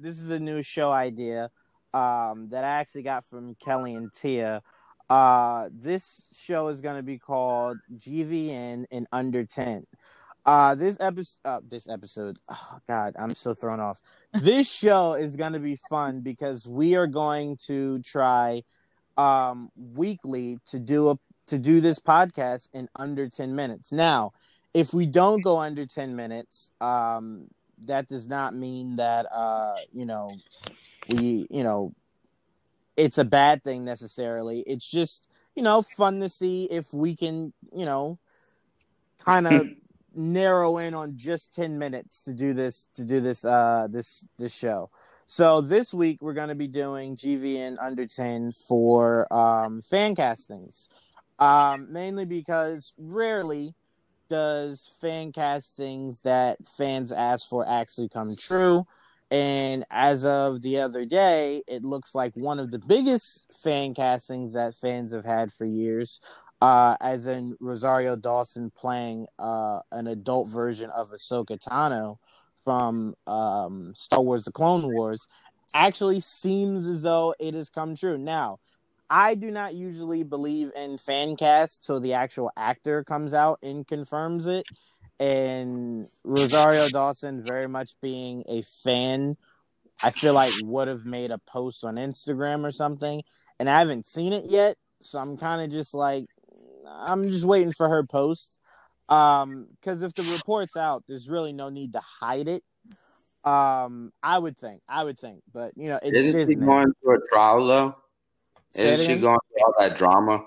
this is a new show idea um, that I actually got from Kelly and Tia. Uh, this show is going to be called GVN in Under 10. Uh, this episode, uh, this episode, oh God, I'm so thrown off. This show is going to be fun because we are going to try um, weekly to do a to do this podcast in under 10 minutes. Now, if we don't go under 10 minutes, um, that does not mean that uh, you know we you know it's a bad thing necessarily. It's just you know fun to see if we can you know kind of narrow in on just 10 minutes to do this to do this uh this this show. So this week we're going to be doing GVN under 10 for um fan castings. Um mainly because rarely does fan castings that fans ask for actually come true. And as of the other day, it looks like one of the biggest fan castings that fans have had for years, uh, as in Rosario Dawson playing uh, an adult version of Ahsoka Tano from um, Star Wars: The Clone Wars, actually seems as though it has come true. Now, I do not usually believe in fan casts till the actual actor comes out and confirms it and Rosario Dawson very much being a fan, I feel like would have made a post on Instagram or something, and I haven't seen it yet, so I'm kind of just like, I'm just waiting for her post, um, because if the report's out, there's really no need to hide it. Um, I would think, I would think, but you know, it's Isn't Disney. going through a trial though? Isn't she going through all that drama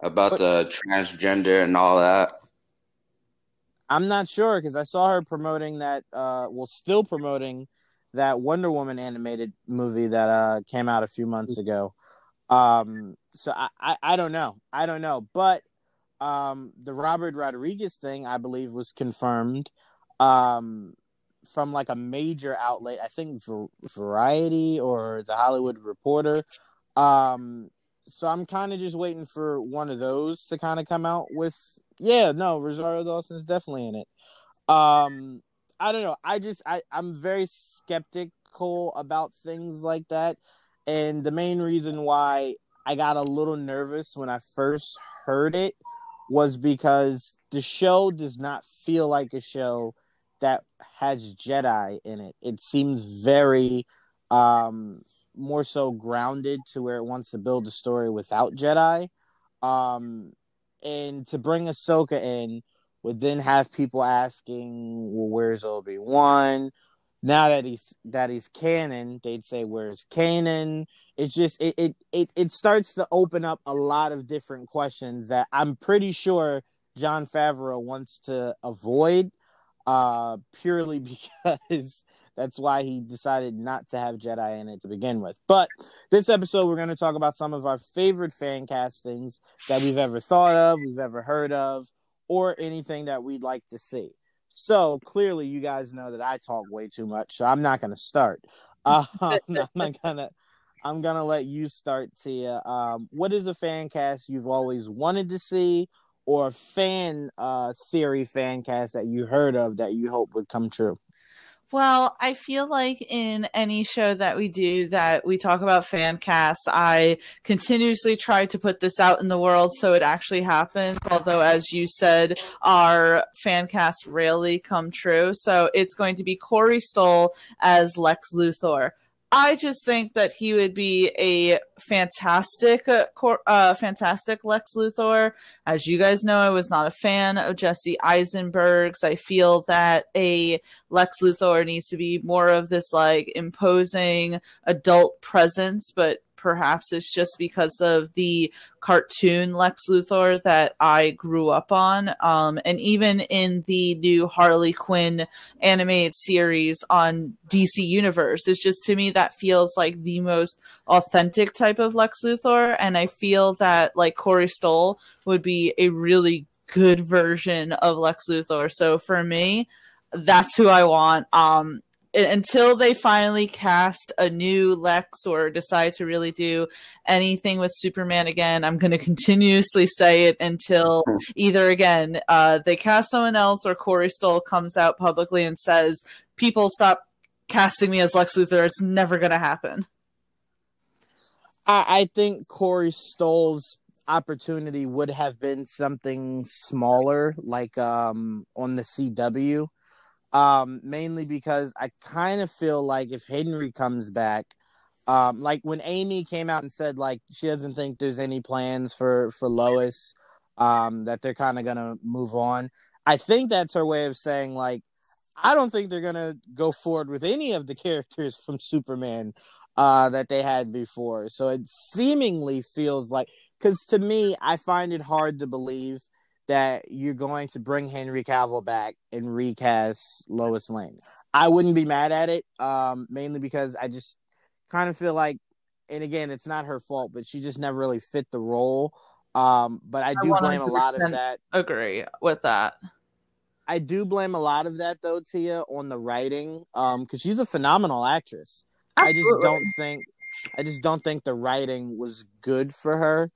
about the transgender and all that? I'm not sure because I saw her promoting that. Uh, well, still promoting that Wonder Woman animated movie that uh came out a few months ago. Um, so I, I I don't know. I don't know, but um, the Robert Rodriguez thing I believe was confirmed. Um, from like a major outlet, I think Var- Variety or the Hollywood Reporter. Um, so I'm kind of just waiting for one of those to kind of come out with. Yeah, no, Rosario Dawson is definitely in it. Um, I don't know. I just I I'm very skeptical about things like that, and the main reason why I got a little nervous when I first heard it was because the show does not feel like a show that has Jedi in it. It seems very um more so grounded to where it wants to build a story without Jedi. Um and to bring Ahsoka in would then have people asking, Well, where's Obi Wan? Now that he's that he's canon, they'd say, Where's Kanan? It's just it, it it it starts to open up a lot of different questions that I'm pretty sure Jon Favreau wants to avoid uh purely because that's why he decided not to have Jedi in it to begin with. But this episode, we're going to talk about some of our favorite fan castings that we've ever thought of, we've ever heard of, or anything that we'd like to see. So clearly, you guys know that I talk way too much, so I'm not going to start. Uh, I'm not gonna. I'm gonna let you start, Tia. Um, what is a fan cast you've always wanted to see, or a fan uh, theory fan cast that you heard of that you hope would come true? Well, I feel like in any show that we do that we talk about fan casts, I continuously try to put this out in the world so it actually happens. Although, as you said, our fan casts rarely come true. So it's going to be Corey Stoll as Lex Luthor. I just think that he would be a fantastic, uh, cor- uh, fantastic Lex Luthor. As you guys know, I was not a fan of Jesse Eisenberg's. I feel that a Lex Luthor needs to be more of this like imposing adult presence, but perhaps it's just because of the cartoon Lex Luthor that I grew up on. Um, and even in the new Harley Quinn animated series on DC Universe, it's just to me that feels like the most authentic type of Lex Luthor. And I feel that like Corey Stoll would be a really good version of Lex Luthor. So for me, that's who I want. Um, until they finally cast a new Lex or decide to really do anything with Superman again, I'm going to continuously say it until either again uh, they cast someone else or Corey Stoll comes out publicly and says people stop casting me as Lex Luthor. It's never gonna happen. I, I think Corey Stoll's opportunity would have been something smaller, like um on the CW. Um, mainly because I kind of feel like if Henry comes back, um, like when Amy came out and said like she doesn't think there's any plans for for Lois, um, that they're kind of gonna move on. I think that's her way of saying like I don't think they're gonna go forward with any of the characters from Superman uh, that they had before. So it seemingly feels like because to me, I find it hard to believe that you're going to bring Henry Cavill back and recast Lois Lane. I wouldn't be mad at it, um, mainly because I just kind of feel like, and again, it's not her fault, but she just never really fit the role. Um, but I do blame a lot of that. Agree with that. I do blame a lot of that though, Tia, on the writing, um, because she's a phenomenal actress. Absolutely. I just don't think, I just don't think the writing was good for her.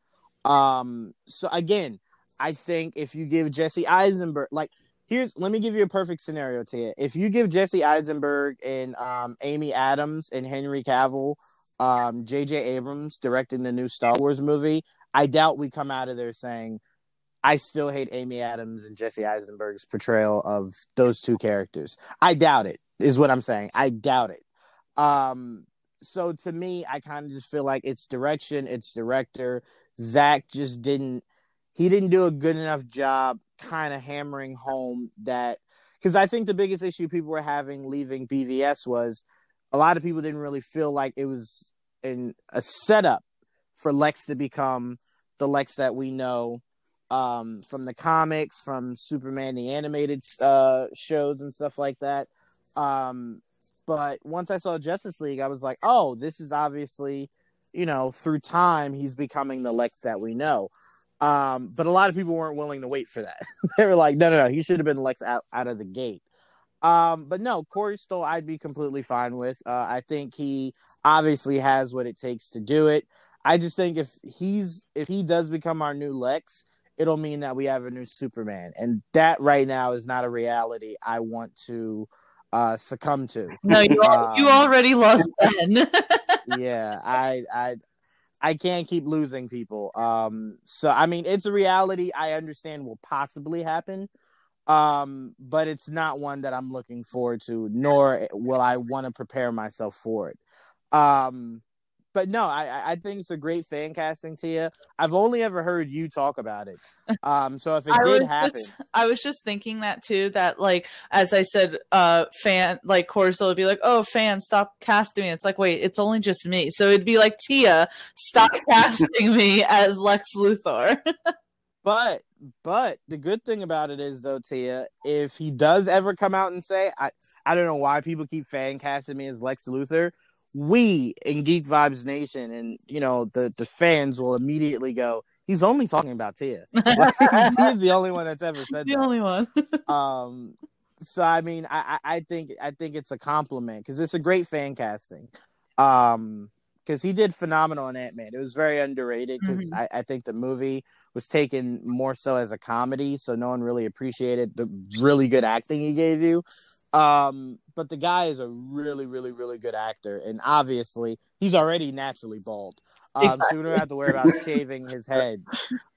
Um, so again, I think if you give Jesse Eisenberg, like, here's let me give you a perfect scenario, Tia. If you give Jesse Eisenberg and um, Amy Adams and Henry Cavill, um, J.J. Abrams directing the new Star Wars movie, I doubt we come out of there saying, I still hate Amy Adams and Jesse Eisenberg's portrayal of those two characters. I doubt it, is what I'm saying. I doubt it. Um, so to me, I kind of just feel like it's direction, it's director. Zach just didn't he didn't do a good enough job kind of hammering home that because I think the biggest issue people were having leaving BVS was a lot of people didn't really feel like it was in a setup for Lex to become the Lex that we know um, from the comics, from Superman the animated uh, shows and stuff like that. Um, but once I saw Justice League, I was like, oh, this is obviously, you know, through time he's becoming the Lex that we know. Um, but a lot of people weren't willing to wait for that. they were like, no, no, no, he should have been Lex out, out of the gate. Um, but no, Corey Stoll, I'd be completely fine with. Uh, I think he obviously has what it takes to do it. I just think if he's if he does become our new Lex, it'll mean that we have a new Superman, and that right now is not a reality I want to uh, succumb to. No, you um, you already lost Ben. yeah, I I I can't keep losing people. Um, so I mean, it's a reality I understand will possibly happen, um, but it's not one that I'm looking forward to, nor will I want to prepare myself for it. Um, but no, I, I think it's a great fan casting, Tia. I've only ever heard you talk about it. Um, so if it did happen, just, I was just thinking that too. That like, as I said, uh, fan like Corey Stoll would be like, "Oh, fan, stop casting me." It's like, wait, it's only just me. So it'd be like Tia, stop casting me as Lex Luthor. but but the good thing about it is though, Tia, if he does ever come out and say, I I don't know why people keep fan casting me as Lex Luthor we in Geek Vibes Nation and you know the the fans will immediately go. He's only talking about Tia. Tia's the only one that's ever said the that. only one. um, so I mean, I I think I think it's a compliment because it's a great fan casting. Um, because he did phenomenal in Ant Man. It was very underrated because mm-hmm. I, I think the movie was taken more so as a comedy, so no one really appreciated the really good acting he gave you. Um, but the guy is a really, really, really good actor, and obviously he's already naturally bald. Um, exactly. so we don't have to worry about shaving his head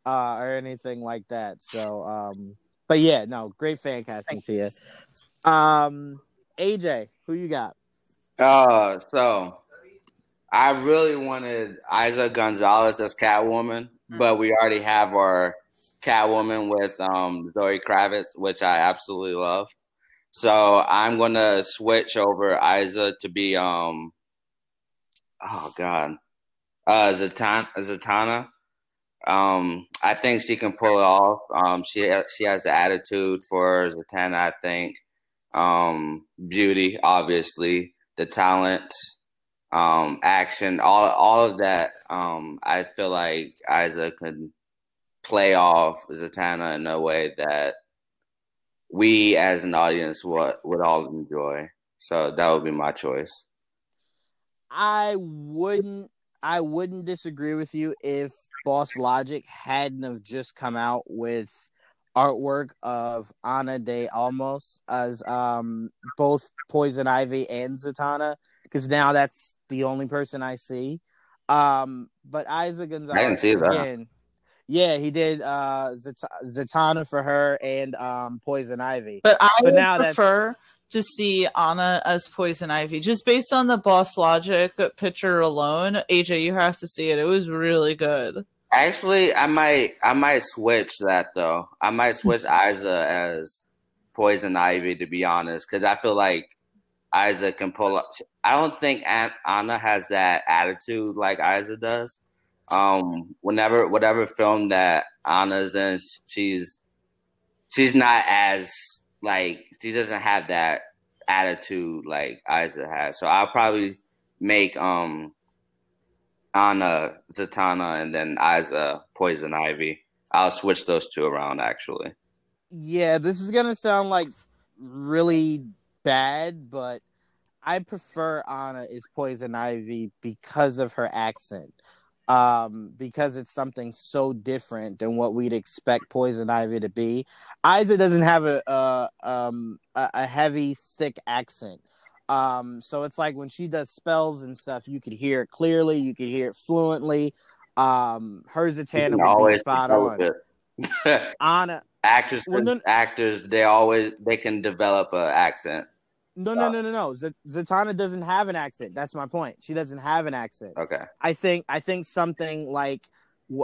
uh, or anything like that. So, um, but yeah, no, great fan casting to you. Um, AJ, who you got? Uh, so I really wanted Eiza Gonzalez as Catwoman, mm-hmm. but we already have our Catwoman with um Zoe Kravitz, which I absolutely love. So I'm gonna switch over Eiza to be um oh god. Uh Zatanna Zatanna. Um I think she can pull it off. Um she she has the attitude for Zatanna, I think. Um beauty, obviously, the talent, um, action, all all of that. Um I feel like Eiza could play off Zatanna in a way that we as an audience would would all enjoy. So that would be my choice. I wouldn't I wouldn't disagree with you if Boss Logic hadn't have just come out with artwork of Ana de Armas as um both Poison Ivy and Zatanna because now that's the only person I see. Um, but Eiza Gonzalez I didn't see that. again. Yeah, he did uh Zat- Zatanna for her and um Poison Ivy. But I So would now that's- prefer to see Ana as Poison Ivy, just based on the Boss Logic picture alone. AJ, you have to see it. It was really good. Actually, I might I might switch that though. I might switch Eiza as Poison Ivy to be honest, because I feel like Eiza can pull up. I don't think An- Ana has that attitude like Eiza does. Um, whenever whatever film that Ana's in, she's she's not as like she doesn't have that attitude like Eiza has. So I'll probably make um Ana Zatanna and then Eiza Poison Ivy. I'll switch those two around actually. Yeah, this is gonna sound like really bad, but I prefer Ana is Poison Ivy because of her accent. Um, because it's something so different than what we'd expect Poison Ivy to be. Eiza doesn't have a a, um, a, heavy, thick accent. Um, so it's like when she does spells and stuff, you could hear it clearly, you could hear it fluently. Um, her You Zatanna can would be spot on. Ana, actors, Well, no- actors, they always they can develop an accent. No, no, no, no, no. Z- Zatanna doesn't have an accent. That's my point. She doesn't have an accent. Okay, I think I think something like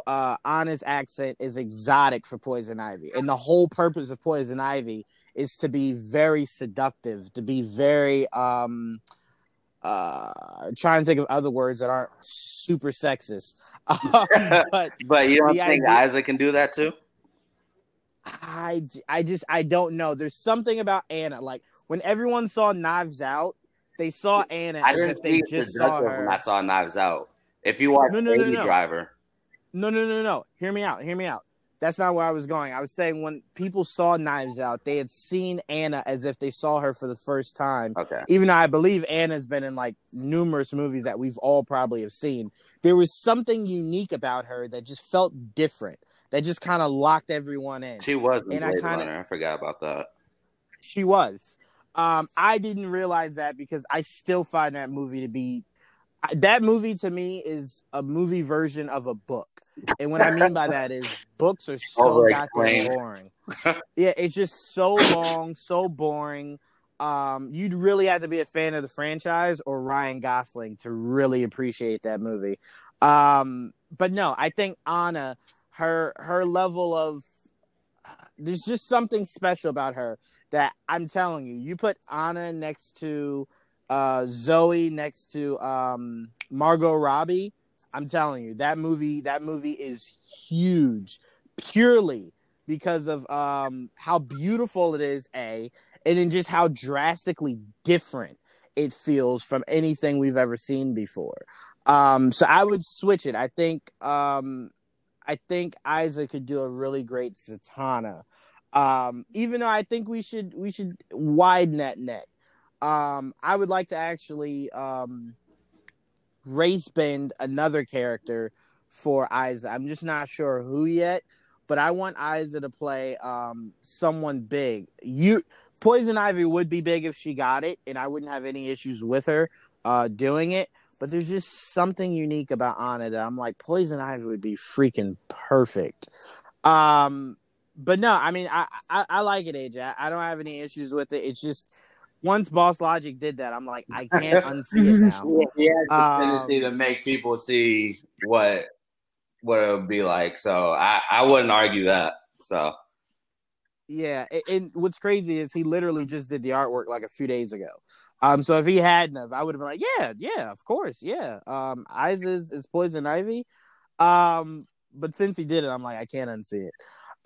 uh Ana's accent is exotic for Poison Ivy. And the whole purpose of Poison Ivy is to be very seductive, to be very um uh trying to think of other words that aren't super sexist. Um, but but you don't think idea- Eiza can do that too? I, I just I don't know. There's something about Ana. Like when everyone saw Knives Out, they saw Ana I as didn't if they just saw her. when I saw Knives Out. If you watch No, no, no, Baby no. Driver, No, no, no, no. Hear me out. Hear me out. That's not where I was going. I was saying when people saw Knives Out, they had seen Ana as if they saw her for the first time. okay, Even though I believe Ana's been in like numerous movies that we've all probably have seen, there was something unique about her that just felt different. That just kind of locked everyone in. she was And I kinda- Runner. I forgot about that. She was. Um, I didn't realize that because I still find that movie to be that movie to me is a movie version of a book. And what I mean by that is books are so goddamn Overexplained. boring. yeah, it's just so long, so boring. Um, you'd really have to be a fan of the franchise or Ryan Gosling to really appreciate that movie. Um, but no, I think Ana, her her level of there's just something special about her that I'm telling you. You put Ana next to uh, Zoe, next to um, Margot Robbie. I'm telling you that movie. That movie is huge, purely because of um, how beautiful it is. A and then just how drastically different it feels from anything we've ever seen before. Um, so I would switch it. I think um, I think Eiza could do a really great Zatanna. Um, even though I think we should we should widen that net. Um, I would like to actually um, race bend another character for Eiza. I'm just not sure who yet, but I want Eiza to play um, someone big. You Poison Ivy would be big if she got it, and I wouldn't have any issues with her uh, doing it. But there's just something unique about Ana that I'm like, Poison Ivy would be freaking perfect. Um, but no, I mean, I, I, I like it, AJ. I, I don't have any issues with it. It's just once Boss Logic did that, I'm like, I can't unsee it now. He has the Um, tendency to make people see what what it would be like. So I, I wouldn't argue that. So Yeah, and, and what's crazy is he literally just did the artwork like a few days ago. Um, so if he hadn't have, I would have been like, yeah, yeah, of course, yeah. Um, Eiza is, is Poison Ivy. Um, but since he did it, I'm like, I can't unsee it.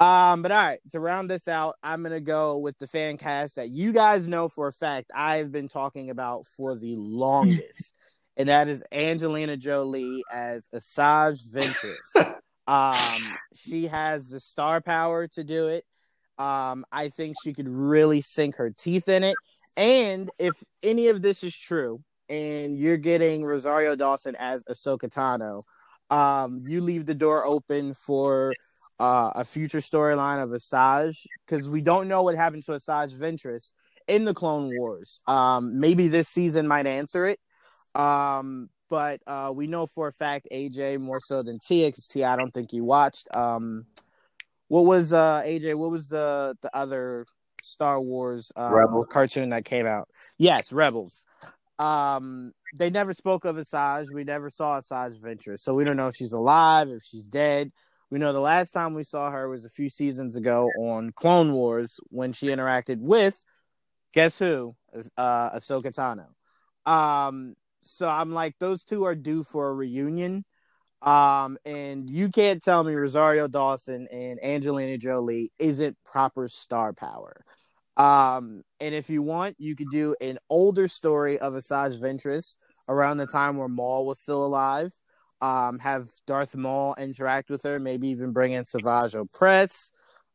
Um, but all right, to round this out, I'm gonna go with the fan cast that you guys know for a fact I've been talking about for the longest, and that is Angelina Jolie as Asajj Ventress. um, she has the star power to do it. Um, I think she could really sink her teeth in it. And if any of this is true, and you're getting Rosario Dawson as Ahsoka Tano, um, you leave the door open for uh, a future storyline of Asajj because we don't know what happened to Asajj Ventress in the Clone Wars. Um, maybe this season might answer it. Um, but uh, we know for a fact AJ more so than Tia because Tia I don't think you watched. Um, what was uh, AJ? What was the the other Star Wars uh, cartoon that came out? Yes, Rebels. Um, they never spoke of Asajj. We never saw Asajj Ventress, so we don't know if she's alive, if she's dead. We know the last time we saw her was a few seasons ago on Clone Wars when she interacted with guess who? Uh, Ahsoka Tano. Um, so I'm like, those two are due for a reunion. Um, and you can't tell me Rosario Dawson and Angelina Jolie isn't proper star power. Um, and if you want, you could do an older story of Asajj Ventress around the time where Maul was still alive. Um, have Darth Maul interact with her, maybe even bring in Savage Opress.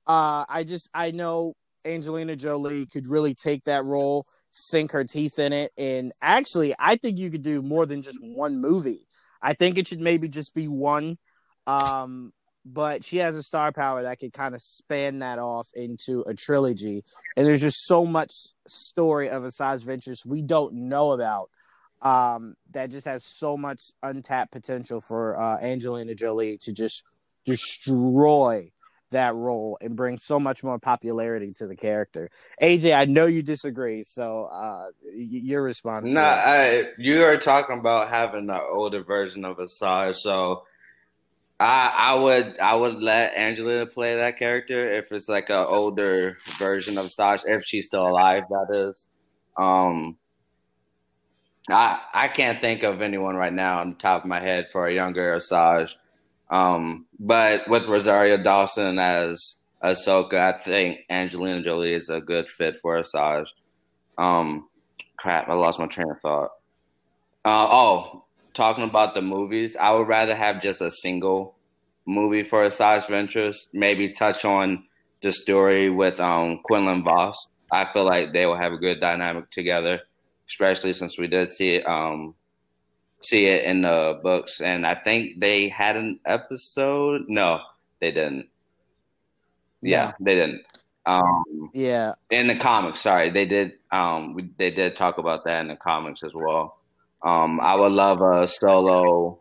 Uh, I just I know Angelina Jolie could really take that role, sink her teeth in it, and actually, I think you could do more than just one movie. I think it should maybe just be one. Um, but she has a star power that could kind of span that off into a trilogy. And there's just so much story of Asajj Ventress we don't know about um, that just has so much untapped potential for uh, Angelina Jolie to just destroy that role and bring so much more popularity to the character. AJ, I know you disagree, so uh, your response. No, I, you are talking about having an older version of Asajj, so I, I would I would let Angelina play that character if it's like an older version of Asajj, if she's still alive. That is. Um, I I can't think of anyone right now on the top of my head for a younger Asajj. Um, but with Rosario Dawson as Ahsoka, I think Angelina Jolie is a good fit for Asajj. Um, crap, I lost my train of thought. Uh, oh, talking about the movies, I would rather have just a single movie for Asajj Ventress. Maybe touch on the story with um, Quinlan Vos. I feel like they will have a good dynamic together especially since we did see um see it in the books and I think they had an episode. No, they didn't. Yeah, yeah. they didn't. Um yeah. In the comics, sorry. They did um we, they did talk about that in the comics as well. Um I would love a solo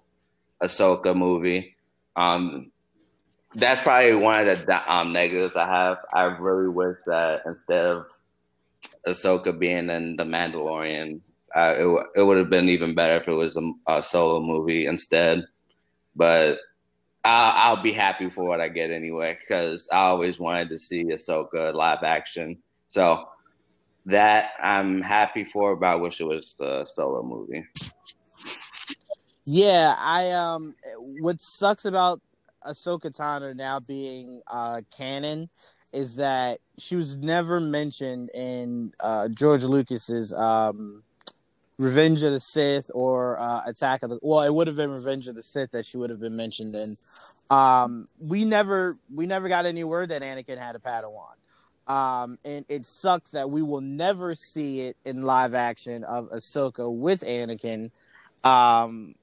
Ahsoka movie. Um that's probably one of the um, negatives I have. I really wish that instead of Ahsoka being in The Mandalorian. It it would have been even better if it was a, a solo movie instead. But I'll, I'll, be happy for what I get anyway because I always wanted to see Ahsoka live action. So that I'm happy for, but I wish it was the solo movie. Yeah, I um, what sucks about Ahsoka Tano now being uh canon is that she was never mentioned in uh, George Lucas's um, Revenge of the Sith or uh, Attack of the. Well, it would have been Revenge of the Sith that she would have been mentioned in. Um, we never we never got any word that Anakin had a Padawan. Um, and it sucks that we will never see it in live action of Ahsoka with Anakin. Um,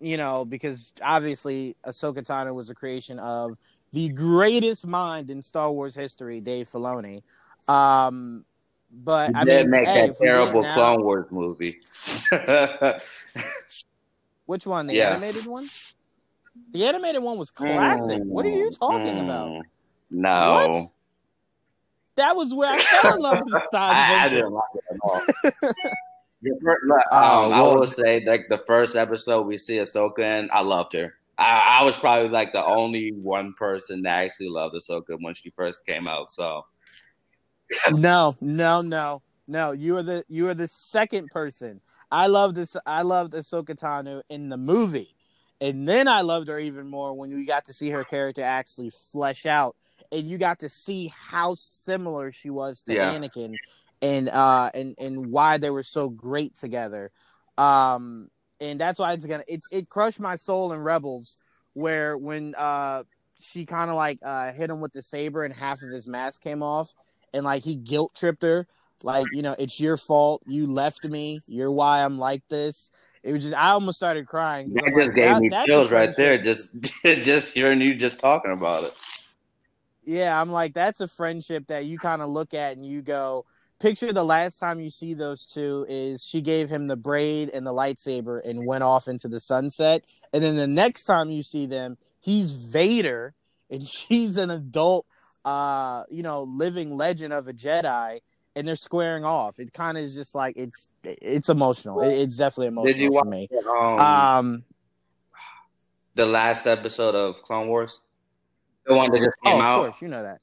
you know, because obviously Ahsoka Tano was a creation of the greatest mind in Star Wars history, Dave Filoni. Um, but he I mean, make hey, that terrible now, Clone Wars movie. which one? The yeah. animated one? The animated one was classic. Mm, what are you talking mm, about? No. What? That was where I fell in love with the side. I, I didn't like it at all. First, um, I will say, like the first episode we see Ahsoka in, I loved her. I, I, was probably like the only one person that actually loved Ahsoka when she first came out. So no, no, no, no. You are the you are the second person. I loved this. I loved Ahsoka Tano in the movie, and then I loved her even more when we got to see her character actually flesh out, and you got to see how similar she was to yeah. Anakin, and uh, and and why they were so great together. Um, and that's why it's gonna it's it crushed my soul in Rebels, where when uh she kind of like uh hit him with the saber and half of his mask came off, and like he guilt tripped her, like you know it's your fault, you left me, you're why I'm like this. It was just I almost started crying. That just like, gave that, me chills right there, just just hearing you just talking about it. Yeah, I'm like that's a friendship that you kind of look at and you go, picture the last time you see those two is she gave him the braid and the lightsaber and went off into the sunset, and then the next time you see them, he's Vader and she's an adult, uh, you know, living legend of a Jedi, and they're squaring off. It kind of is just like it's it's emotional. It, it's definitely emotional Did you for me. um, Um, the last episode of Clone Wars? The one that just oh, out. of course, you know that.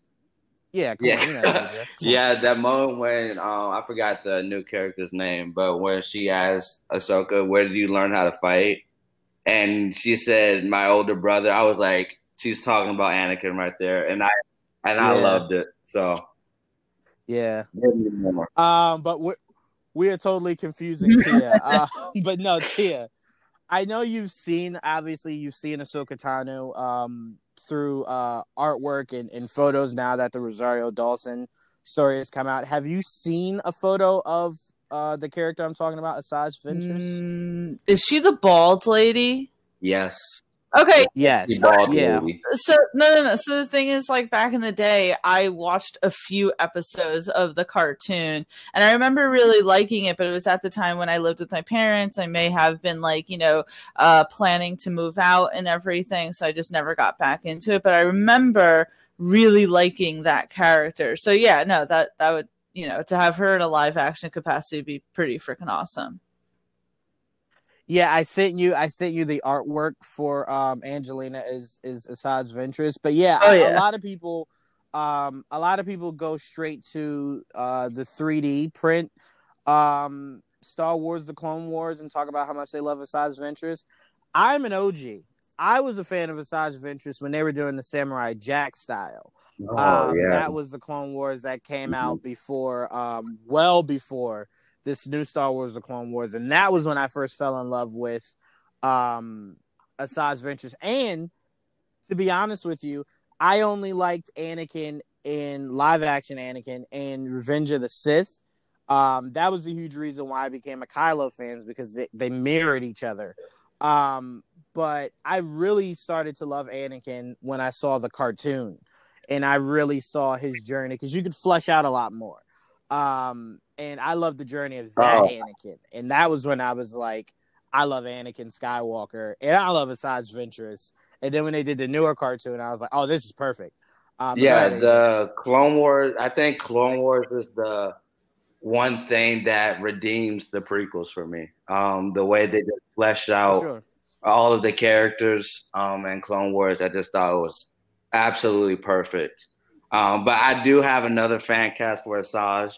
Yeah, Yeah. you know that, Yeah, that moment when um, I forgot the new character's name, but when she asked Ahsoka, "Where did you learn how to fight?" and she said, "My older brother," I was like, "She's talking about Anakin right there," and I and I loved it. So, Yeah. give me more. Um, but we we are totally confusing Tia. Uh, but no, Tia, I know you've seen. Obviously, you've seen Ahsoka Tano um, through uh, artwork and, and photos. Now that the Rosario Dawson story has come out, have you seen a photo of uh, the character I'm talking about, Asajj Ventress? Mm, is she the bald lady? Yes, Okay, Yes. yeah. so no no no. So the thing is like back in the day i watched a few episodes of the cartoon and i remember really liking it but it was at the time when i lived with my parents. I may have been like you know uh planning to move out and everything so i just never got back into it but i remember really liking that character. So yeah no that that would you know to have her in a live action capacity would be pretty freaking awesome Yeah, I sent you. I sent you the artwork for um, Angelina is is Asajj Ventress. But yeah, Oh, a- yeah. a lot of people, um, a lot of people go straight to uh, the 3D print, um, Star Wars: The Clone Wars, and talk about how much they love Asajj Ventress. I'm an OG. I was a fan of Asajj Ventress when they were doing the Samurai Jack style. Oh um, yeah, That was the Clone Wars that came Mhm. out before, um, well before this new Star Wars, the Clone Wars, and that was when I first fell in love with um, Asajj Ventress. And to be honest with you, I only liked Anakin in live action Anakin and Revenge of the Sith. Um, that was a huge reason why I became a Kylo fan because they, they mirrored each other. Um, but I really started to love Anakin when I saw the cartoon and I really saw his journey because you could flesh out a lot more. Um, and I love the journey of that Oh. Anakin, and that was when I was like, I love Anakin Skywalker, and I love Asajj Ventress. And then when they did the newer cartoon, I was like, oh, this is perfect. Um, yeah. The Clone Wars. I think Clone Wars is the one thing that redeems the prequels for me. Um, the way they just fleshed out sure. all of the characters um in Clone Wars. I just thought it was absolutely perfect. Um, but I do have another fan cast for Asajj.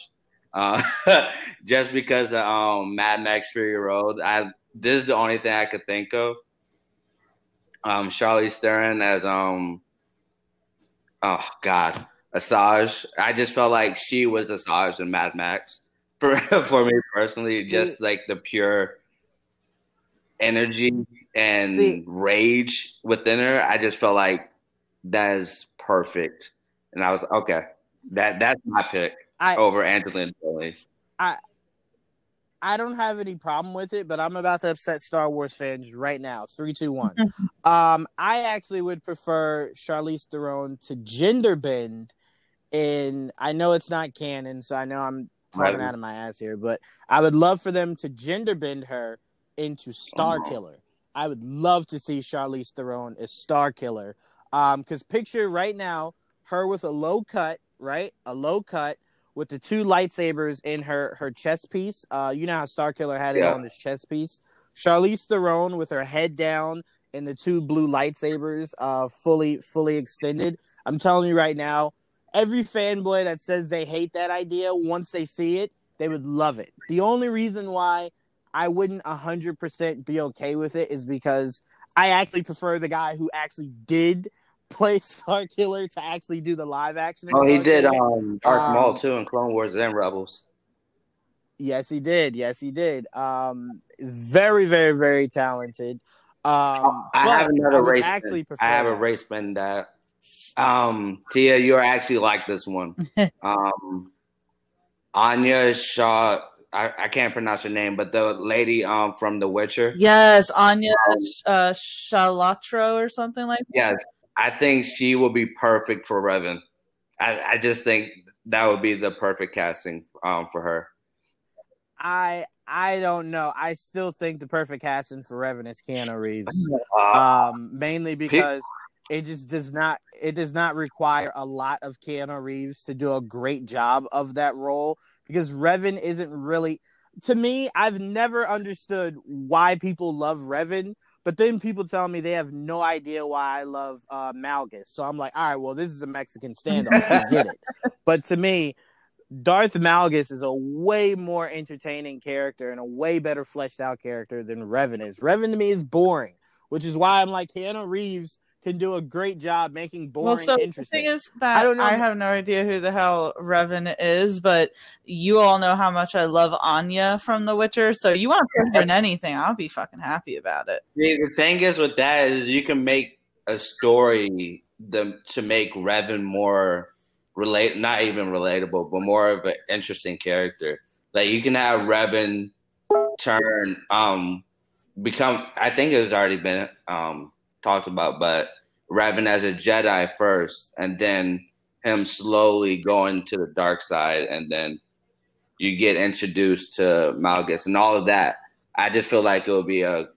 Uh, just because of um, Mad Max Fury Road. I this is the only thing I could think of. Um, Charlize Theron as um, oh god, Asajj. I just felt like she was Asajj in Mad Max for for me personally. Just like the pure energy and See- rage within her. I just felt like that is perfect, and I was okay. That that's my pick I over Angelina Jolie. I I don't have any problem with it, but I'm about to upset Star Wars fans right now. Three, two, one. um, I actually would prefer Charlize Theron to gender bend. In I know it's not canon, so I know I'm talking Right. out of my ass here, but I would love for them to gender bend her into Star Oh. Killer. I would love to see Charlize Theron as Starkiller. Um, because picture right now her with a low cut, right? A low cut with the two lightsabers in her her chest piece. Uh, you know how Starkiller had it Yeah. on his chest piece. Charlize Theron with her head down and the two blue lightsabers, uh, fully fully extended. I'm telling you right now, every fanboy that says they hate that idea, once they see it, they would love it. The only reason why I wouldn't 100% be okay with it is because I actually prefer the guy who actually did play Starkiller to actually do the live action. of Oh, he did Killer. um Darth Um, Maul too in Clone Wars and Rebels. Yes, he did. Yes, he did. Um, very, very, very talented. Um, I have another I race. Actually, I have a that. race bin that. Um, Tia, you're actually like this one. um, Anya Shaw. I, I can't pronounce her name, but the lady um from The Witcher. yes anya Um, uh shalatro or something like that. Yes, I think she will be perfect for Revan. I, I just think that would be the perfect casting um, for her. I I don't know. I still think the perfect casting for Revan is Keanu Reeves. Uh, Um, mainly because it just does not it does not require a lot of Keanu Reeves to do a great job of that role because Revan isn't really to me, I've never understood why people love Revan, but then people tell me they have no idea why I love uh, Malgus. So I'm like, all right, well, this is a Mexican standoff. I get it. But to me, Darth Malgus is a way more entertaining character and a way better fleshed out character than Revan is. Revan to me is boring, which is why I'm like, Keanu Reeves can do a great job making boring well, so the thing is that I I, don't know. have no idea who the hell Revan is, but you all know how much I love Anya from The Witcher. So you want to put her in anything, I'll be fucking happy about it. See, the thing is with that is you can make a story the, to make Revan more relate, not even relatable, but more of an interesting character. Like you can have Revan turn, um, become. I think it has already been um talked about, but Revan as a Jedi first, and then him slowly going to the dark side, and then you get introduced to Malgus and all of that. I just feel like it would be a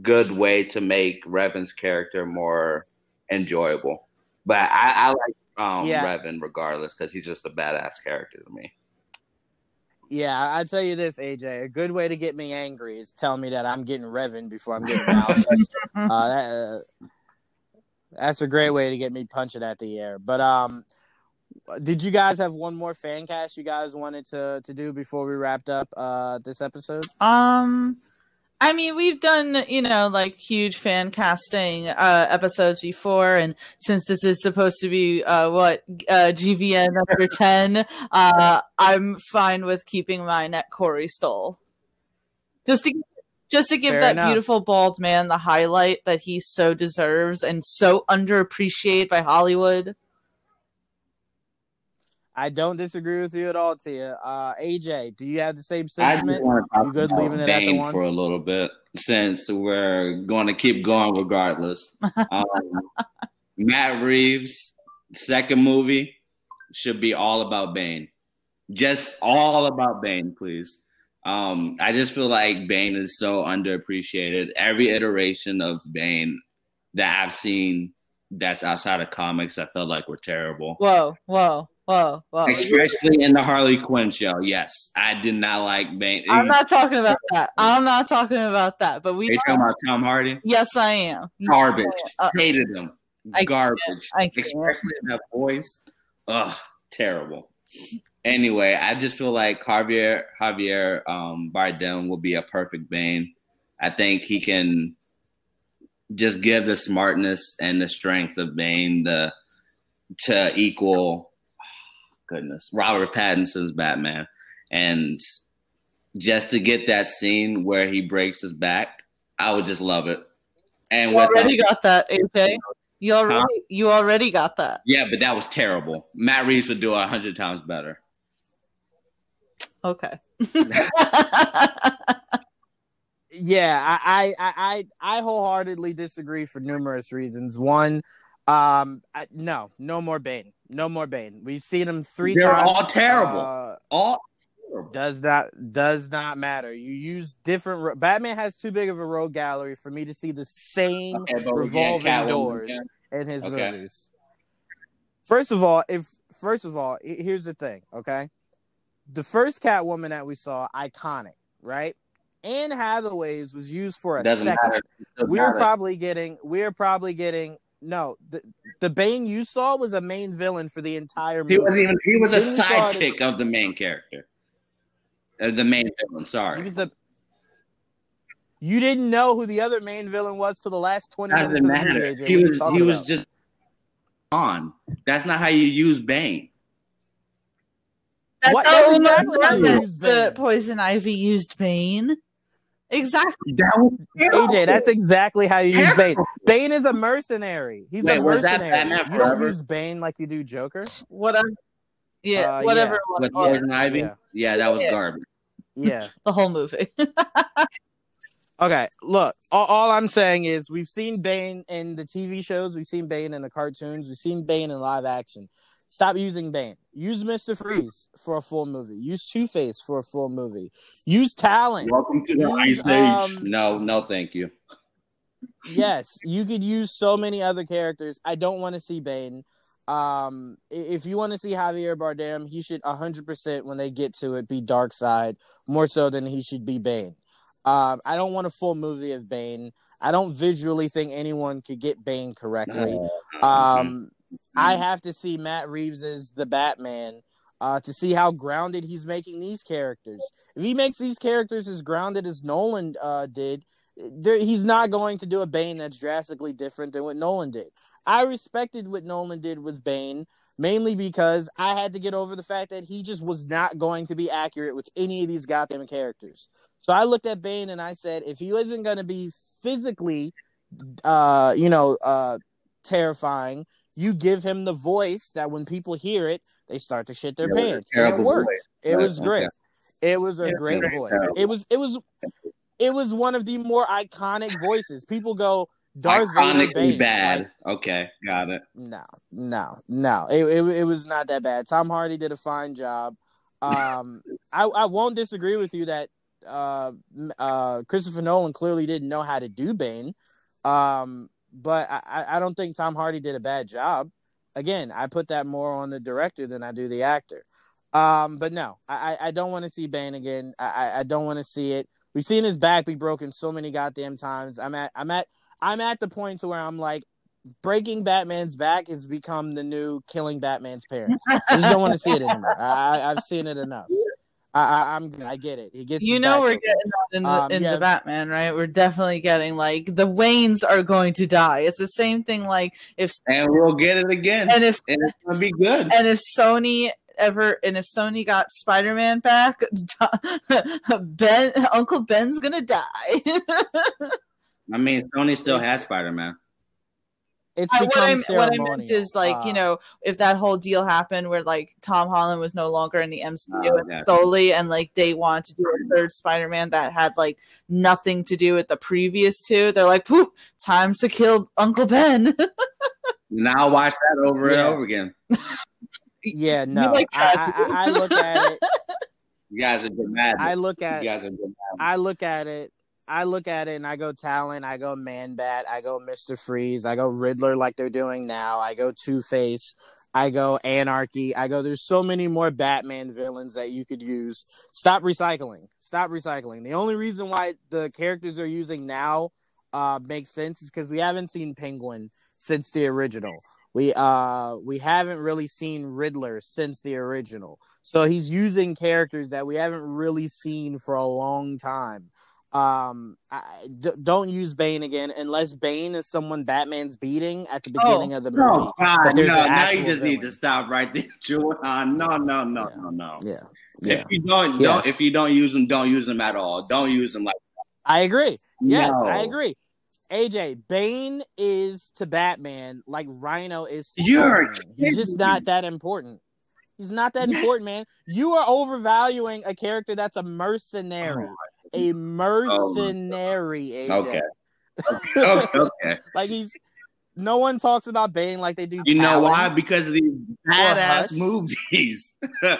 good way to make Revan's character more enjoyable. But I, I like um, Yeah. Revan regardless because he's just a badass character to me. Yeah, I tell you this, AJ. A good way to get me angry is tell me that I'm getting Revan before I'm getting out. uh, that, uh, that's a great way to get me punching at the air. But um, did you guys have one more fan cast you guys wanted to to do before we wrapped up uh this episode? Um, I mean, we've done, you know, like huge fan casting uh, episodes before, and since this is supposed to be uh, what uh, GVN number ten, uh, I'm fine with keeping mine at Corey Stoll, just to just to give Fair that enough. beautiful bald man the highlight that he so deserves and so underappreciated by Hollywood. I don't disagree with you at all, Tia. Uh, AJ, do you have the same I sentiment? want to talk You good about leaving it at the one? for a little bit since we're going to keep going regardless. um, Matt Reeves' second movie should be all about Bane. Just all about Bane, please. Um, I just feel like Bane is so underappreciated. Every iteration of Bane that I've seen that's outside of comics, I felt like were terrible. Whoa, whoa, whoa, whoa! Especially in the Harley Quinn show. Yes, I did not like Bane. I'm not talking about that. I'm not talking about that. But we Are talking about Tom Hardy? Yes, I am. Garbage. Uh, Hated him. I Garbage. I can't. Especially in that voice. Ugh, terrible. Anyway, I just feel like Javier Javier um, Bardem will be a perfect Bane. I think he can just give the smartness and the strength of Bane the to equal goodness Robert Pattinson's Batman, and just to get that scene where he breaks his back, I would just love it. And You with already got that, AJ. You already Huh? you already got that. yeah, but that was terrible. Matt Reeves would do it a hundred times better. Okay. Yeah, I, I, I, I I wholeheartedly disagree for numerous reasons. One, um, I, no, no more Bane, no more Bane. We've seen him 3 They're times. all terrible. Uh, All terrible. does not does not matter. You use different. ro- Batman has too big of a rogue gallery for me to see the same Okay, but we're getting revolving doors again. in his Okay. movies. First of all, if first of all, here's the thing, okay? The first Catwoman that we saw, iconic, right? Anne Hathaway's was used for a Doesn't second. We're matter. probably getting. We're probably getting. No, the the Bane you saw was a main villain for the entire movie. He was even he was a sidekick of the main character. Uh, the main villain, He sorry. was the. You didn't know who the other main villain was till the last twenty minutes Doesn't of the movie. matter. AJ. He was talking he was just on. That's not how you use Bane. What- That's that's exactly how you use the Bane. poison ivy used Bane. Exactly. That was AJ, that's exactly how you use Bane. Bane is a mercenary. He's Wait, a was that mercenary. You don't use Bane like you do Joker. Whatever. Yeah, Uh, whatever. yeah. it was. with Yeah. Poison Ivy. Yeah. Yeah, that was Yeah. garbage. Yeah. The whole movie. Okay, look, all, all I'm saying is we've seen Bane in the TV shows, we've seen Bane in the cartoons, we've seen Bane in live action. Stop using Bane. Use Mister Freeze for a full movie. Use Two Face for a full movie. Use Talon. Welcome to the Use, Ice Age. um, No, no, thank you. yes, you could use so many other characters. I don't want to see Bane. Um, if you want to see Javier Bardem, he should 100% when they get to it be Darkseid more so than he should be Bane. Um, I don't want a full movie of Bane. I don't visually think anyone could get Bane correctly. Um, I have to see Matt Reeves as the Batman uh, to see how grounded he's making these characters. If he makes these characters as grounded as Nolan uh, did, there, he's not going to do a Bane that's drastically different than what Nolan did. I respected what Nolan did with Bane mainly because I had to get over the fact that he just was not going to be accurate with any of these goddamn characters. So I looked at Bane and I said, if he isn't going to be physically, uh, you know, uh, terrifying, you give him the voice that when people hear it, they start to shit their Yeah, pants. It worked. voice. It was great. It was a Yeah, great very voice. terrible. It was it was it was one of the more iconic voices. People go Darth Vader Iconically Bane. bad. Like, okay, got it. no, no, no. It, it it was not that bad. Tom Hardy did a fine job. Um, I I won't disagree with you that uh uh Christopher Nolan clearly didn't know how to do Bane. Um, but I I- don't think Tom Hardy did a bad job. Again, I put that more on the director than I do the actor. Um, but no, I I don't want to see Bane again. I I, don't want to see it. We've seen his back be broken so many goddamn times. I'm at I'm at I'm at the point to where I'm like, breaking Batman's back has become the new killing Batman's parents. I just don't want to see it anymore. I, I, I've seen it enough. I, I, I'm I get it. He gets You know we're getting that in the Um, in yeah. the Batman, right? We're definitely getting like the Waynes are going to die. It's the same thing like if And we'll get it again. and if and it's gonna be good. and if Sony ever and if Sony got Spider-Man back, Ben Uncle Ben's gonna die. I mean, Sony still has Spider Man. It's I- what, become I, what I meant is like you Uh, know if that whole deal happened where like Tom Holland was no longer in the MCU Oh, and solely and like they wanted to do a third Spider-Man that had like nothing to do with the previous two, they're like, "Pooh, time to kill Uncle Ben." Now watch that over Yeah. and over again. Yeah, no. like I. I, I look at it. You guys are dramatic. I look you at guys are dramatic. I look at it. I look at it and I go Talon, I go Man Bat, I go Mister Freeze, I go Riddler like they're doing now, I go Two Face, I go Anarchy, I go. There's so many more Batman villains that you could use. Stop recycling. Stop recycling. The only reason why the characters they're using now uh makes sense is because we haven't seen Penguin since the original. We uh we haven't really seen Riddler since the original. So he's using characters that we haven't really seen for a long time. Um, I, d- don't use Bane again unless Bane is someone Batman's beating at the beginning of the movie. No, God, no. Now you just need to stop right there, Juwan. No, no, no, Yeah. no, no. Yeah, yeah, If you don't, Yes. don't, if you don't use them, don't use them at all. Don't use them like. I agree. Yes, No. I agree. AJ, Bane is to Batman like Rhino is to You're. He's just not that important. He's not that Yes. important, man. You are overvaluing a character that's a mercenary. A oh, mercenary, AJ. Okay. okay, okay. Like he's no one talks about Bane like they do. You know why? Because of these badass movies.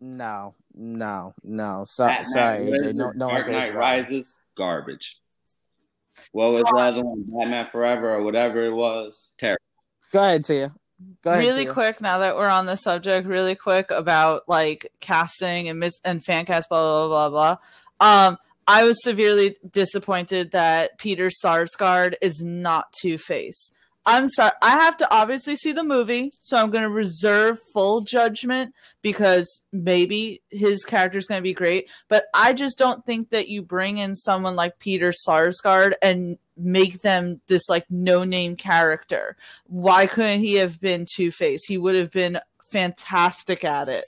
No, no, no. So, Batman sorry, AJ. No, no one Dark cares Knight about it. Rises, garbage. What was the other one? Batman Forever or whatever it was. Terrible. Go ahead, Tia. Go ahead. really Tia. quick now that we're on the subject really quick about like casting and mis- and fan cast blah blah blah blah um i was severely disappointed that peter sarsgaard is not two-face i'm sorry i have to obviously see the movie so i'm going to reserve full judgment because maybe his character is going to be great but i just don't think that you bring in someone like peter sarsgaard and make them this like no name character why couldn't he have been Two Face? He would have been fantastic at it.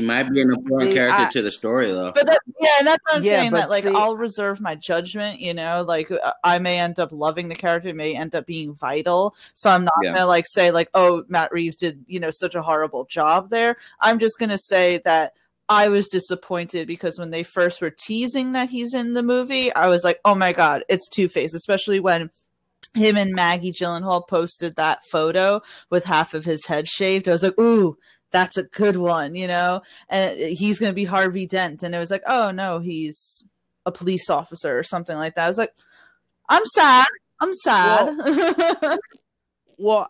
He might be an important See, character I- to the story, though. But that, yeah, and that's what I'm Yeah, saying. but That like see- I'll reserve my judgment. You know, like uh, I may end up loving the character, it may end up being vital. So I'm not Yeah. gonna like say like, oh, Matt Reeves did you know such a horrible job there. I'm just gonna say that. I was disappointed because when they first were teasing that he's in the movie, I was like, "Oh my god, it's Two Face!" Especially when him and Maggie Gyllenhaal posted that photo with half of his head shaved. I was like, ooh, that's a good one, you know? And he's going to be Harvey Dent. And it was like, oh, no, he's a police officer or something like that. I was like, I'm sad. I'm sad. Well, well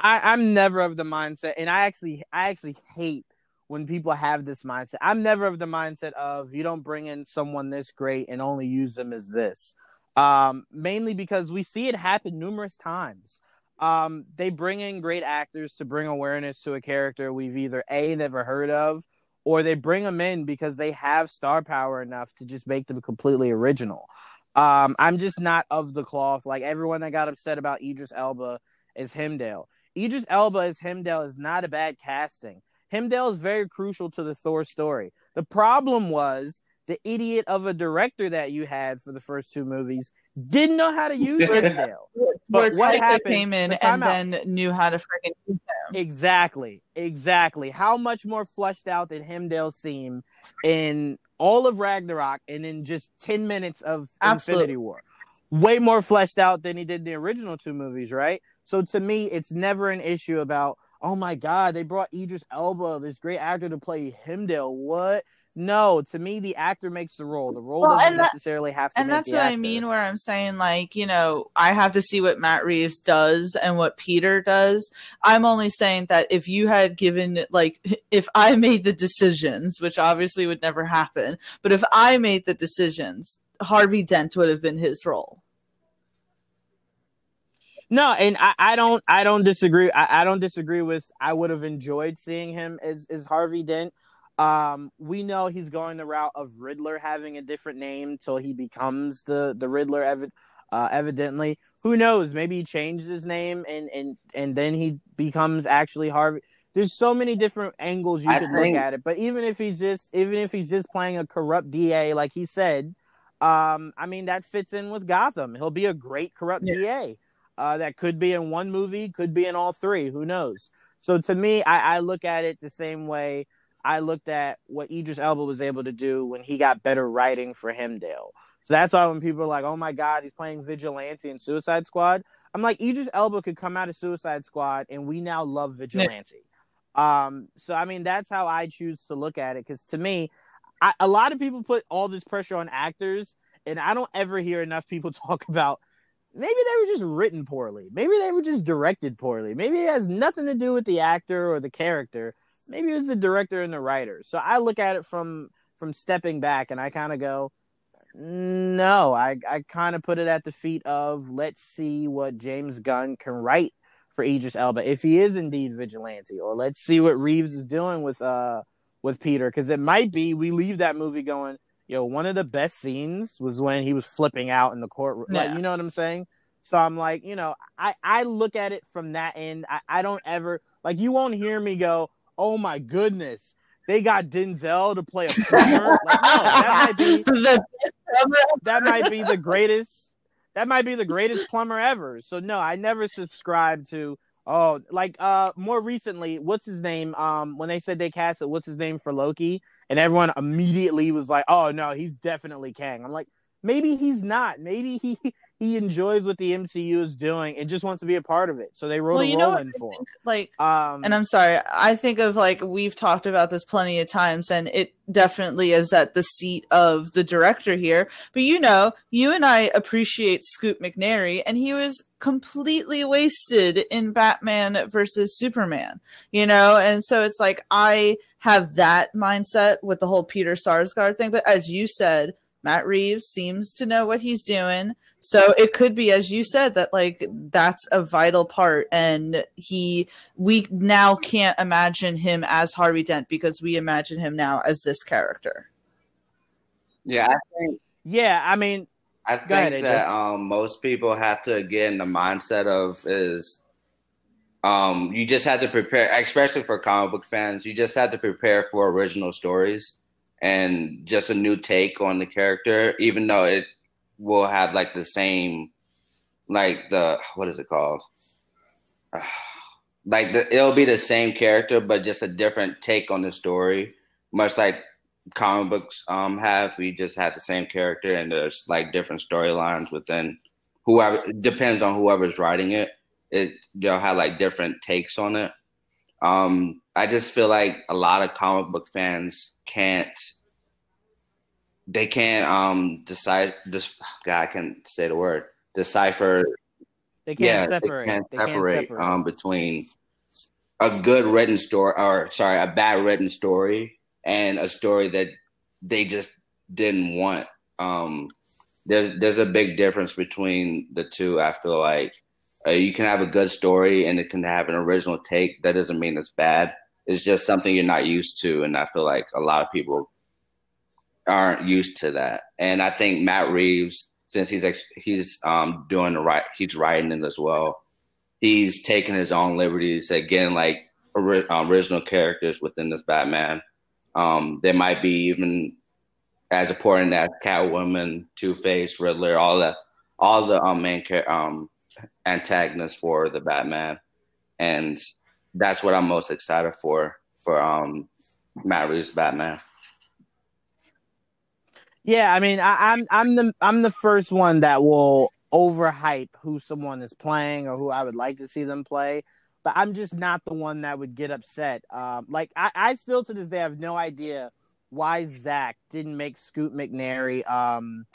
I, I'm never of the mindset, and I actually, I actually hate when people have this mindset. I'm never of the mindset of you don't bring in someone this great and only use them as this. Um, mainly because we see it happen numerous times. Um, they bring in great actors to bring awareness to a character we've either a never heard of, or they bring them in because they have star power enough to just make them completely original. Um, I'm just not of the cloth. Like everyone that got upset about Idris Elba is Heimdall. Idris Elba as Heimdall is not a bad casting. Heimdall is very crucial to the Thor story. The problem was the idiot of a director that you had for the first two movies didn't know how to use Heimdall. but what happened? Came in and out. then knew how to freaking use him. Exactly, exactly. How much more fleshed out did Heimdall seem in all of Ragnarok and in just ten minutes of Absolutely. Infinity War? Way more fleshed out than he did the original two movies, right? So to me, it's never an issue about oh my god, they brought Idris Elba, this great actor, to play Heimdall. What? No, to me, the actor makes the role. The role well, doesn't that, necessarily have to. And that's what actor. I mean, where I'm saying, like, you know, I have to see what Matt Reeves does and what Peter does. I'm only saying that if you had given, like, if I made the decisions, which obviously would never happen, but if I made the decisions, Harvey Dent would have been his role. No, and I, I don't I don't disagree. I, I don't disagree with I would have enjoyed seeing him as, as Harvey Dent. Um, we know he's going the route of Riddler having a different name till he becomes the the Riddler. Ev- uh, evidently, who knows? Maybe he changed his name and and and then he becomes actually Harvey. There's so many different angles you I could think... look at it. But even if he's just even if he's just playing a corrupt DA, like he said, um, I mean that fits in with Gotham. He'll be a great corrupt yeah. DA uh, that could be in one movie, could be in all three. Who knows? So to me, I, I look at it the same way I looked at what Idris Elba was able to do when he got better writing for Heimdall. So that's why when people are like, "Oh my God, he's playing Vigilante in Suicide Squad," I'm like, Idris Elba could come out of Suicide Squad, and we now love Vigilante. Um, so I mean, that's how I choose to look at it. Because to me, I, a lot of people put all this pressure on actors, and I don't ever hear enough people talk about maybe they were just written poorly. Maybe they were just directed poorly. Maybe it has nothing to do with the actor or the character. Maybe it's the director and the writer. So I look at it from from stepping back and I kind of go, no, I I kind of put it at the feet of let's see what James Gunn can write for Idris Elba if he is indeed vigilante, or let's see what Reeves is doing with uh with Peter because it might be we leave that movie going know, one of the best scenes was when he was flipping out in the courtroom. Yeah. Like, you know what I'm saying? So I'm like, you know, I, I look at it from that end. I, I don't ever like you won't hear me go, oh my goodness, they got Denzel to play a plumber. like, no, that might be that might be the greatest that might be the greatest plumber ever. So no, I never subscribed to oh like uh more recently, what's his name? Um when they said they cast it, what's his name for Loki? And everyone immediately was like, "Oh no, he's definitely Kang." I'm like, maybe he's not. Maybe he he enjoys what the MCU is doing and just wants to be a part of it. So they wrote well, a role in for him. Like, um, and I'm sorry, I think of like we've talked about this plenty of times, and it definitely is at the seat of the director here. But you know, you and I appreciate Scoot McNairy, and he was completely wasted in Batman versus Superman. You know, and so it's like I have that mindset with the whole Peter Sarsgaard thing. But as you said Matt Reeves seems to know what he's doing. So it could be, as you said, that like that's a vital part. And he, we now can't imagine him as Harvey Dent because we imagine him now as this character. Yeah, I think. Yeah, I mean, I think ahead, that um, most people have to get in the mindset of is um, you just have to prepare, especially for comic book fans. You just have to prepare for original stories and just a new take on the character, even though it will have like the same, like the what is it called? like the it'll be the same character, but just a different take on the story, much like comic books um have. We just have the same character, and there's like different storylines within whoever depends on whoever's writing it. It they'll have like different takes on it. Um, I just feel like a lot of comic book fans can't they can't um decide this God I can say the word decipher They can't yeah, separate. They can't They can't separate, separate. um between a good written story or sorry, a bad written story and a story that they just didn't want. Um there's there's a big difference between the two. I feel like uh, you can have a good story and it can have an original take. That doesn't mean it's bad. It's just something you're not used to, and I feel like a lot of people aren't used to that. And I think Matt Reeves, since he's ex- he's um, doing the right, he's writing it as well. He's taking his own liberties again, like um, original characters within this Batman. Um, there might be even as important as Catwoman, Two Face, Riddler, all the all the um, main um, antagonists for the Batman, and that's what I'm most excited for for um, Matt Reeves' Batman. Yeah, I mean, I, I'm I'm the I'm the first one that will overhype who someone is playing or who I would like to see them play, but I'm just not the one that would get upset. Um, like I, I still to this day have no idea why Zack didn't make Scoot McNairy. Um,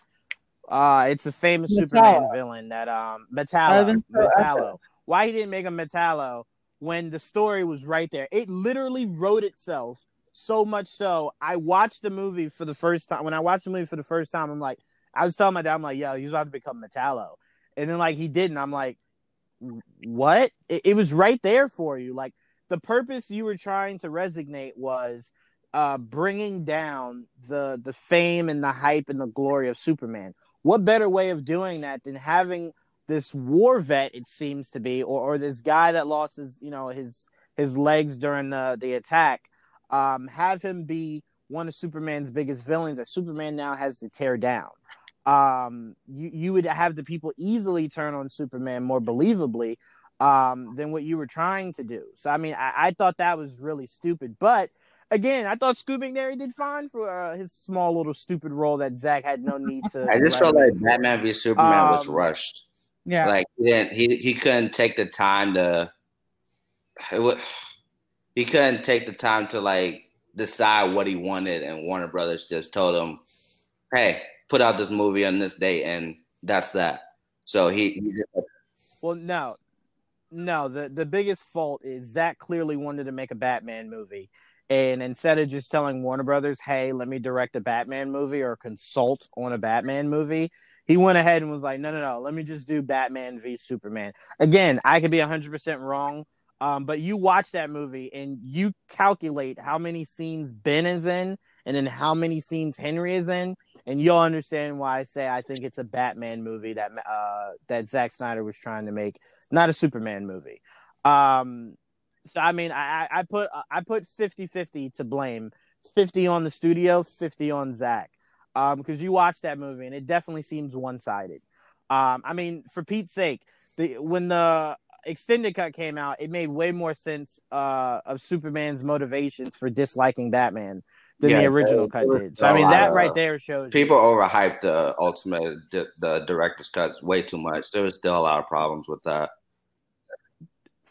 uh, it's a famous Metallo. Superman villain that um Metallo I've been so Metallo. Why he didn't make a Metallo when the story was right there? It literally wrote itself so much so I watched the movie for the first time. When I watched the movie for the first time, I'm like, I was telling my dad, I'm like, yo, he's about to become Metallo. And then like he didn't. I'm like, what? It, it was right there for you. Like the purpose you were trying to resonate was uh bringing down the the fame and the hype and the glory of Superman. What better way of doing that than having this war vet it seems to be or, or this guy that lost his you know his his legs during the the attack um, have him be one of Superman's biggest villains that Superman now has to tear down. Um, you you would have the people easily turn on Superman more believably um, than what you were trying to do. So I mean, I, I thought that was really stupid. But again, I thought Scoot McNairy did fine for uh, his small little stupid role that Zack had no need to. I just felt like. Batman v Superman was Um, rushed. Yeah. Like he didn't he he couldn't take the time to it he couldn't take the time to like decide what he wanted and Warner Brothers just told him, Hey, put out this movie on this date and that's that. So he, he just, Well, no, no. The the biggest fault is Zack clearly wanted to make a Batman movie, and instead of just telling Warner Brothers, "Hey, let me direct a Batman movie or consult on a Batman movie," he went ahead and was like, "No, no, no. Let me just do Batman v Superman." Again, I could be hundred percent wrong. Um, but you watch that movie and you calculate how many scenes Ben is in and then how many scenes Henry is in, and you'll understand why I say I think it's a Batman movie that uh, that Zack Snyder was trying to make, not a Superman movie. Um, so I mean, I, I put I put 50-50 to blame, fifty on the studio, fifty on Zack, um, because you watch that movie and it definitely seems one sided. Um, I mean, for Pete's sake, the when the extended cut came out, it made way more sense uh, of Superman's motivations for disliking Batman than Yeah, the original cut did. So i mean, that of- right there shows you. people overhyped the ultimate the, the director's cuts way too much. There was still a lot of problems with that.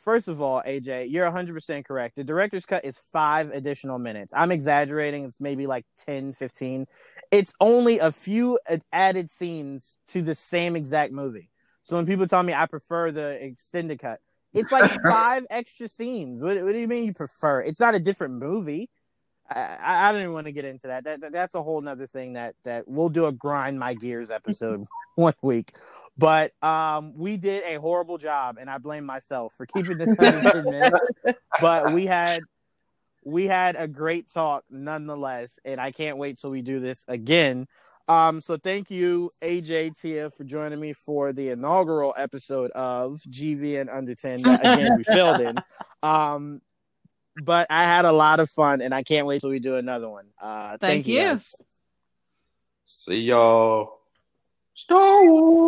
First of all, AJ, you're 100% correct. The director's cut is five additional minutes. I'm exaggerating. It's maybe like 10, 15. It's only a few added scenes to the same exact movie. So when people tell me I prefer the extended cut, it's like five extra scenes. What, what do you mean you prefer? It's not a different movie. I, I, don't even want to get into that. That, that. That's a whole nother thing that, that we'll do a grind my gears episode one week. But um, we did a horrible job, and I blame myself for keeping this under 10 minutes. But we had we had a great talk nonetheless, and I can't wait till we do this again. Um, so thank you, AJ Tia, for joining me for the inaugural episode of GV and Under 10 that again we failed in. Um, but I had a lot of fun, and I can't wait till we do another one. Uh, thank, Thank you. you. See y'all. Star Wars.